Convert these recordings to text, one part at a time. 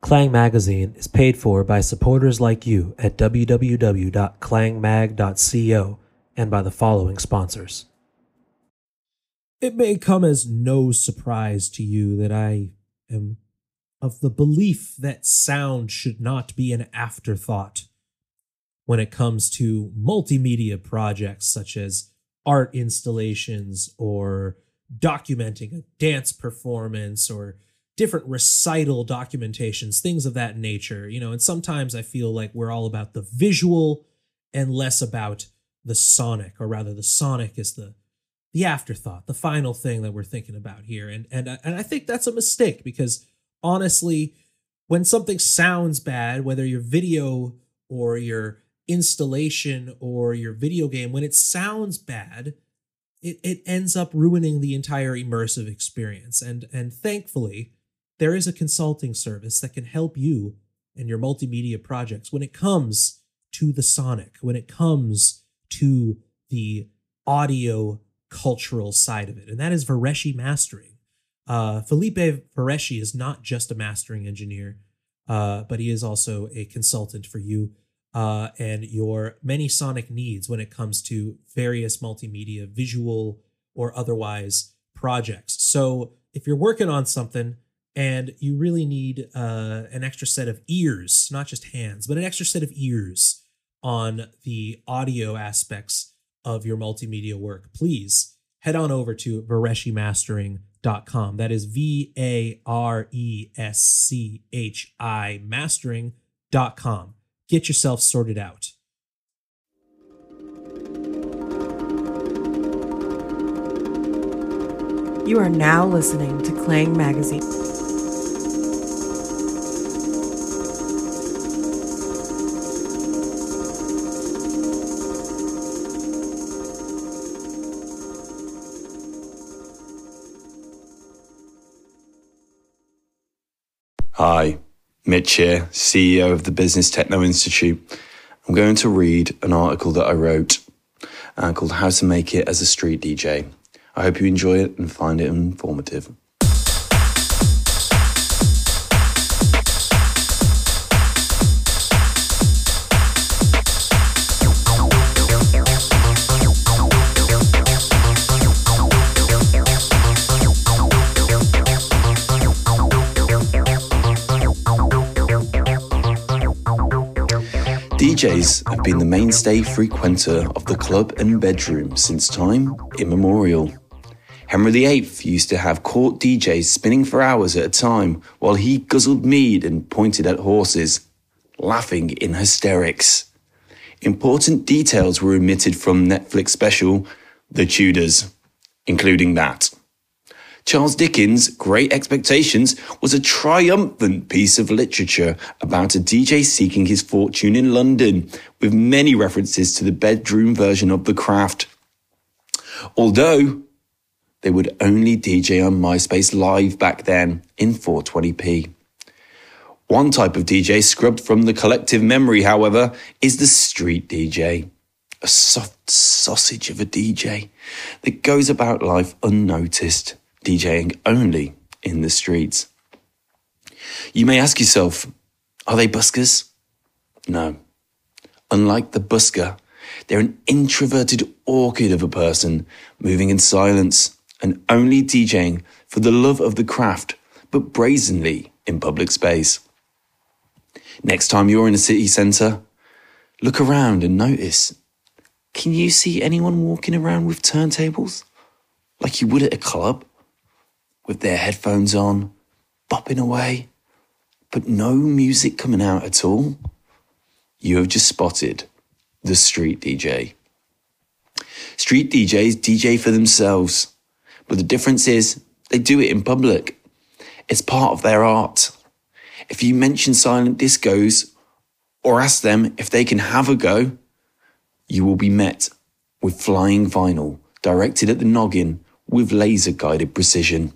Klang Magazine is paid for by supporters like you at www.klangmag.co and by the following sponsors. It may come as no surprise to you that I am of the belief that sound should not be an afterthought when it comes to multimedia projects such as art installations or documenting a dance performance or different recital documentations, things of that nature, you know, and sometimes I feel like we're all about the visual and less about the sonic, or rather the sonic is the the afterthought, the final thing that we're thinking about here. And and and I think that's a mistake because honestly, when something sounds bad, whether your video or your installation or your video game, when it sounds bad, it, it ends up ruining the entire immersive experience. And and thankfully, there is a consulting service that can help you and your multimedia projects when it comes to the sonic, when it comes to the audio cultural side of it, and that is Vareschi Mastering. Uh, Felipe Vareschi is not just a mastering engineer, uh, but he is also a consultant for you uh, and your many sonic needs when it comes to various multimedia, visual or otherwise projects. So if you're working on something and you really need uh, an extra set of ears, not just hands, but an extra set of ears on the audio aspects of your multimedia work, please head on over to vareschimastering.com. That is V A R E S C H I mastering.com. Get yourself sorted out. You are now listening to Klang Magazine. Mitch here, CEO of the Business Techno Institute. I'm going to read an article that I wrote uh, called How to Make It as a Street DJ. I hope you enjoy it and find it informative. DJs have been the mainstay frequenter of the club and bedroom since time immemorial. Henry VIII used to have court DJs spinning for hours at a time while he guzzled mead and pointed at horses, laughing in hysterics. Important details were omitted from Netflix special The Tudors, including that. Charles Dickens' Great Expectations was a triumphant piece of literature about a DJ seeking his fortune in London, with many references to the bedroom version of the craft. Although they would only DJ on MySpace Live back then in 420p. One type of DJ scrubbed from the collective memory, however, is the street DJ. A soft sausage of a DJ that goes about life unnoticed DJing only in the streets. You may ask yourself, are they buskers? No. Unlike the busker, they're an introverted orchid of a person moving in silence and only DJing for the love of the craft, but brazenly in public space. Next time you're in a city centre, look around and notice can you see anyone walking around with turntables like you would at a club? With their headphones on, bopping away, but no music coming out at all, you have just spotted the street DJ. Street DJs DJ for themselves, but the difference is they do it in public. It's part of their art. If you mention silent discos or ask them if they can have a go, you will be met with flying vinyl directed at the noggin with laser guided precision.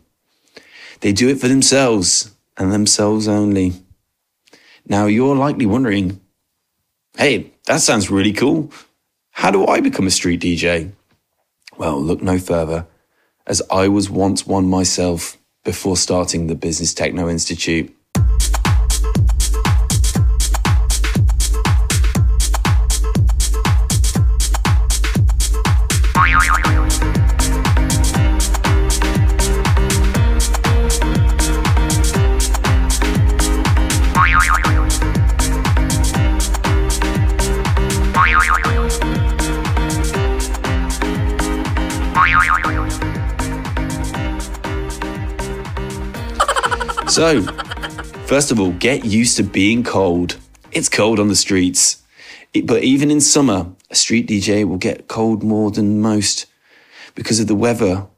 They do it for themselves and themselves only. Now you're likely wondering, hey, that sounds really cool. How do I become a street DJ? Well, look no further, as I was once one myself before starting the Business Techno Institute. So, first of all, get used to being cold. It's cold on the streets. It- but even in summer, a street DJ will get cold more than most because of the weather,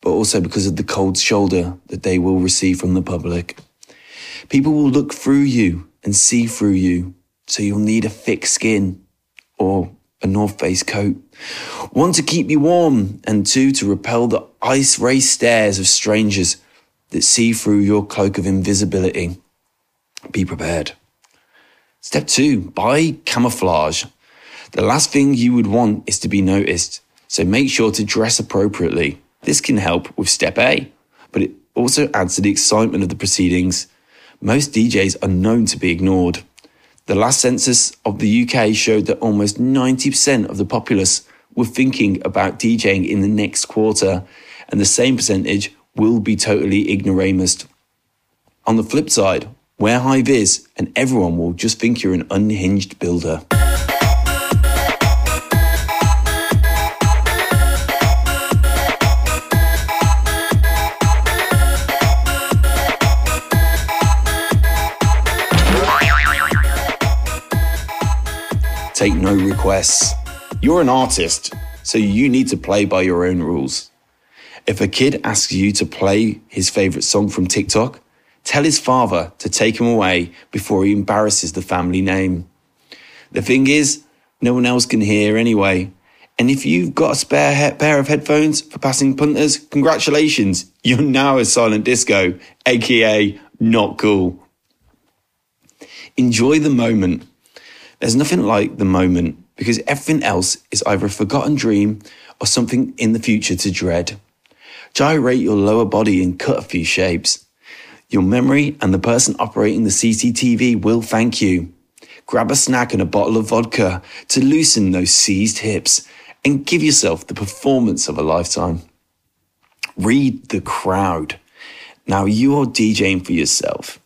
but also because of the cold shoulder that they will receive from the public. People will look through you and see through you, so you'll need a thick skin or a North Face coat. One to keep you warm, and two to repel the ice race stares of strangers that see through your cloak of invisibility. Be prepared. Step two, buy camouflage. The last thing you would want is to be noticed, so make sure to dress appropriately. This can help with step A, but it also adds to the excitement of the proceedings. Most DJs are known to be ignored. The last census of the UK showed that almost 90% of the populace were thinking about DJing in the next quarter, and the same percentage will be totally ignoramus. On the flip side, wear high vis and everyone will just think you're an unhinged builder. Take no requests. You're an artist, so you need to play by your own rules. If a kid asks you to play his favorite song from TikTok, tell his father to take him away before he embarrasses the family name. The thing is, no one else can hear anyway. And if you've got a spare he- pair of headphones for passing punters, congratulations, you're now a silent disco, aka not cool. Enjoy the moment. There's nothing like the moment because everything else is either a forgotten dream or something in the future to dread. Gyrate your lower body and cut a few shapes. Your memory and the person operating the CCTV will thank you. Grab a snack and a bottle of vodka to loosen those seized hips and give yourself the performance of a lifetime. Read the crowd. Now you're DJing for yourself.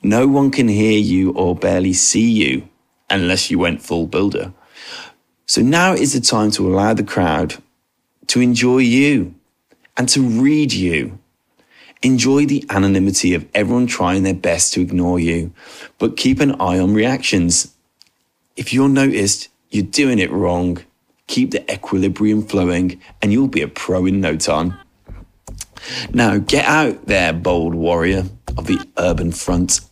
No one can hear you or barely see you unless you went full builder. So now is the time to allow the crowd to enjoy you and to read you. Enjoy the anonymity of everyone trying their best to ignore you, but keep an eye on reactions. If you're noticed, you're doing it wrong. Keep the equilibrium flowing and you'll be a pro in no time. Now get out there, bold warrior of the urban front.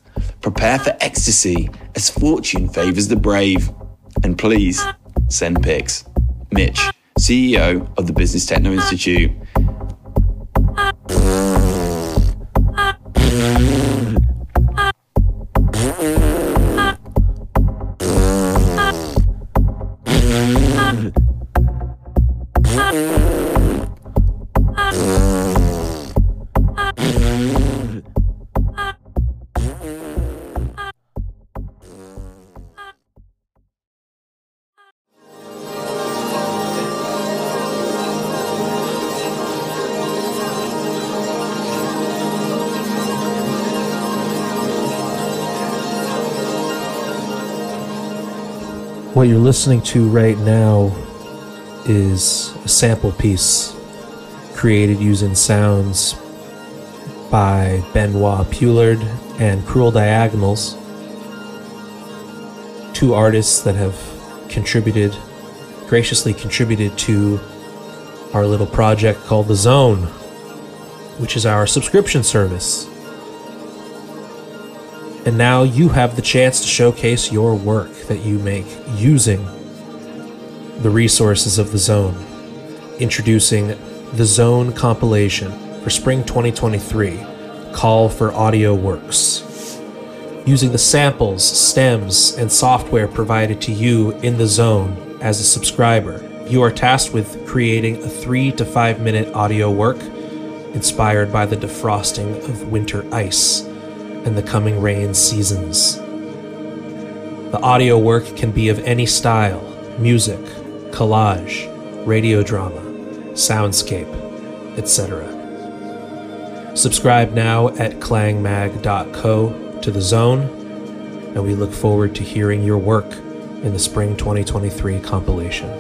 Prepare for ecstasy as fortune favors the brave. And please send pics. Mitch, CEO of the Business Techno Institute. What you're listening to right now is a sample piece created using sounds by Benoit Pioulard and Cruel Diagonals, two artists that have contributed, graciously contributed to our little project called The Zone, which is our subscription service. And now you have the chance to showcase your work that you make using the resources of the Zone. Introducing the Zone compilation for spring 2023 Call for Audio Works. Using the samples, stems, and software provided to you in the Zone as a subscriber, you are tasked with creating a three to five minute audio work inspired by the defrosting of winter ice and the coming rain seasons. The audio work can be of any style music, collage, radio drama, soundscape, etc. Subscribe now at klangmag.co to the zone, and we look forward to hearing your work in the spring 2023 compilation.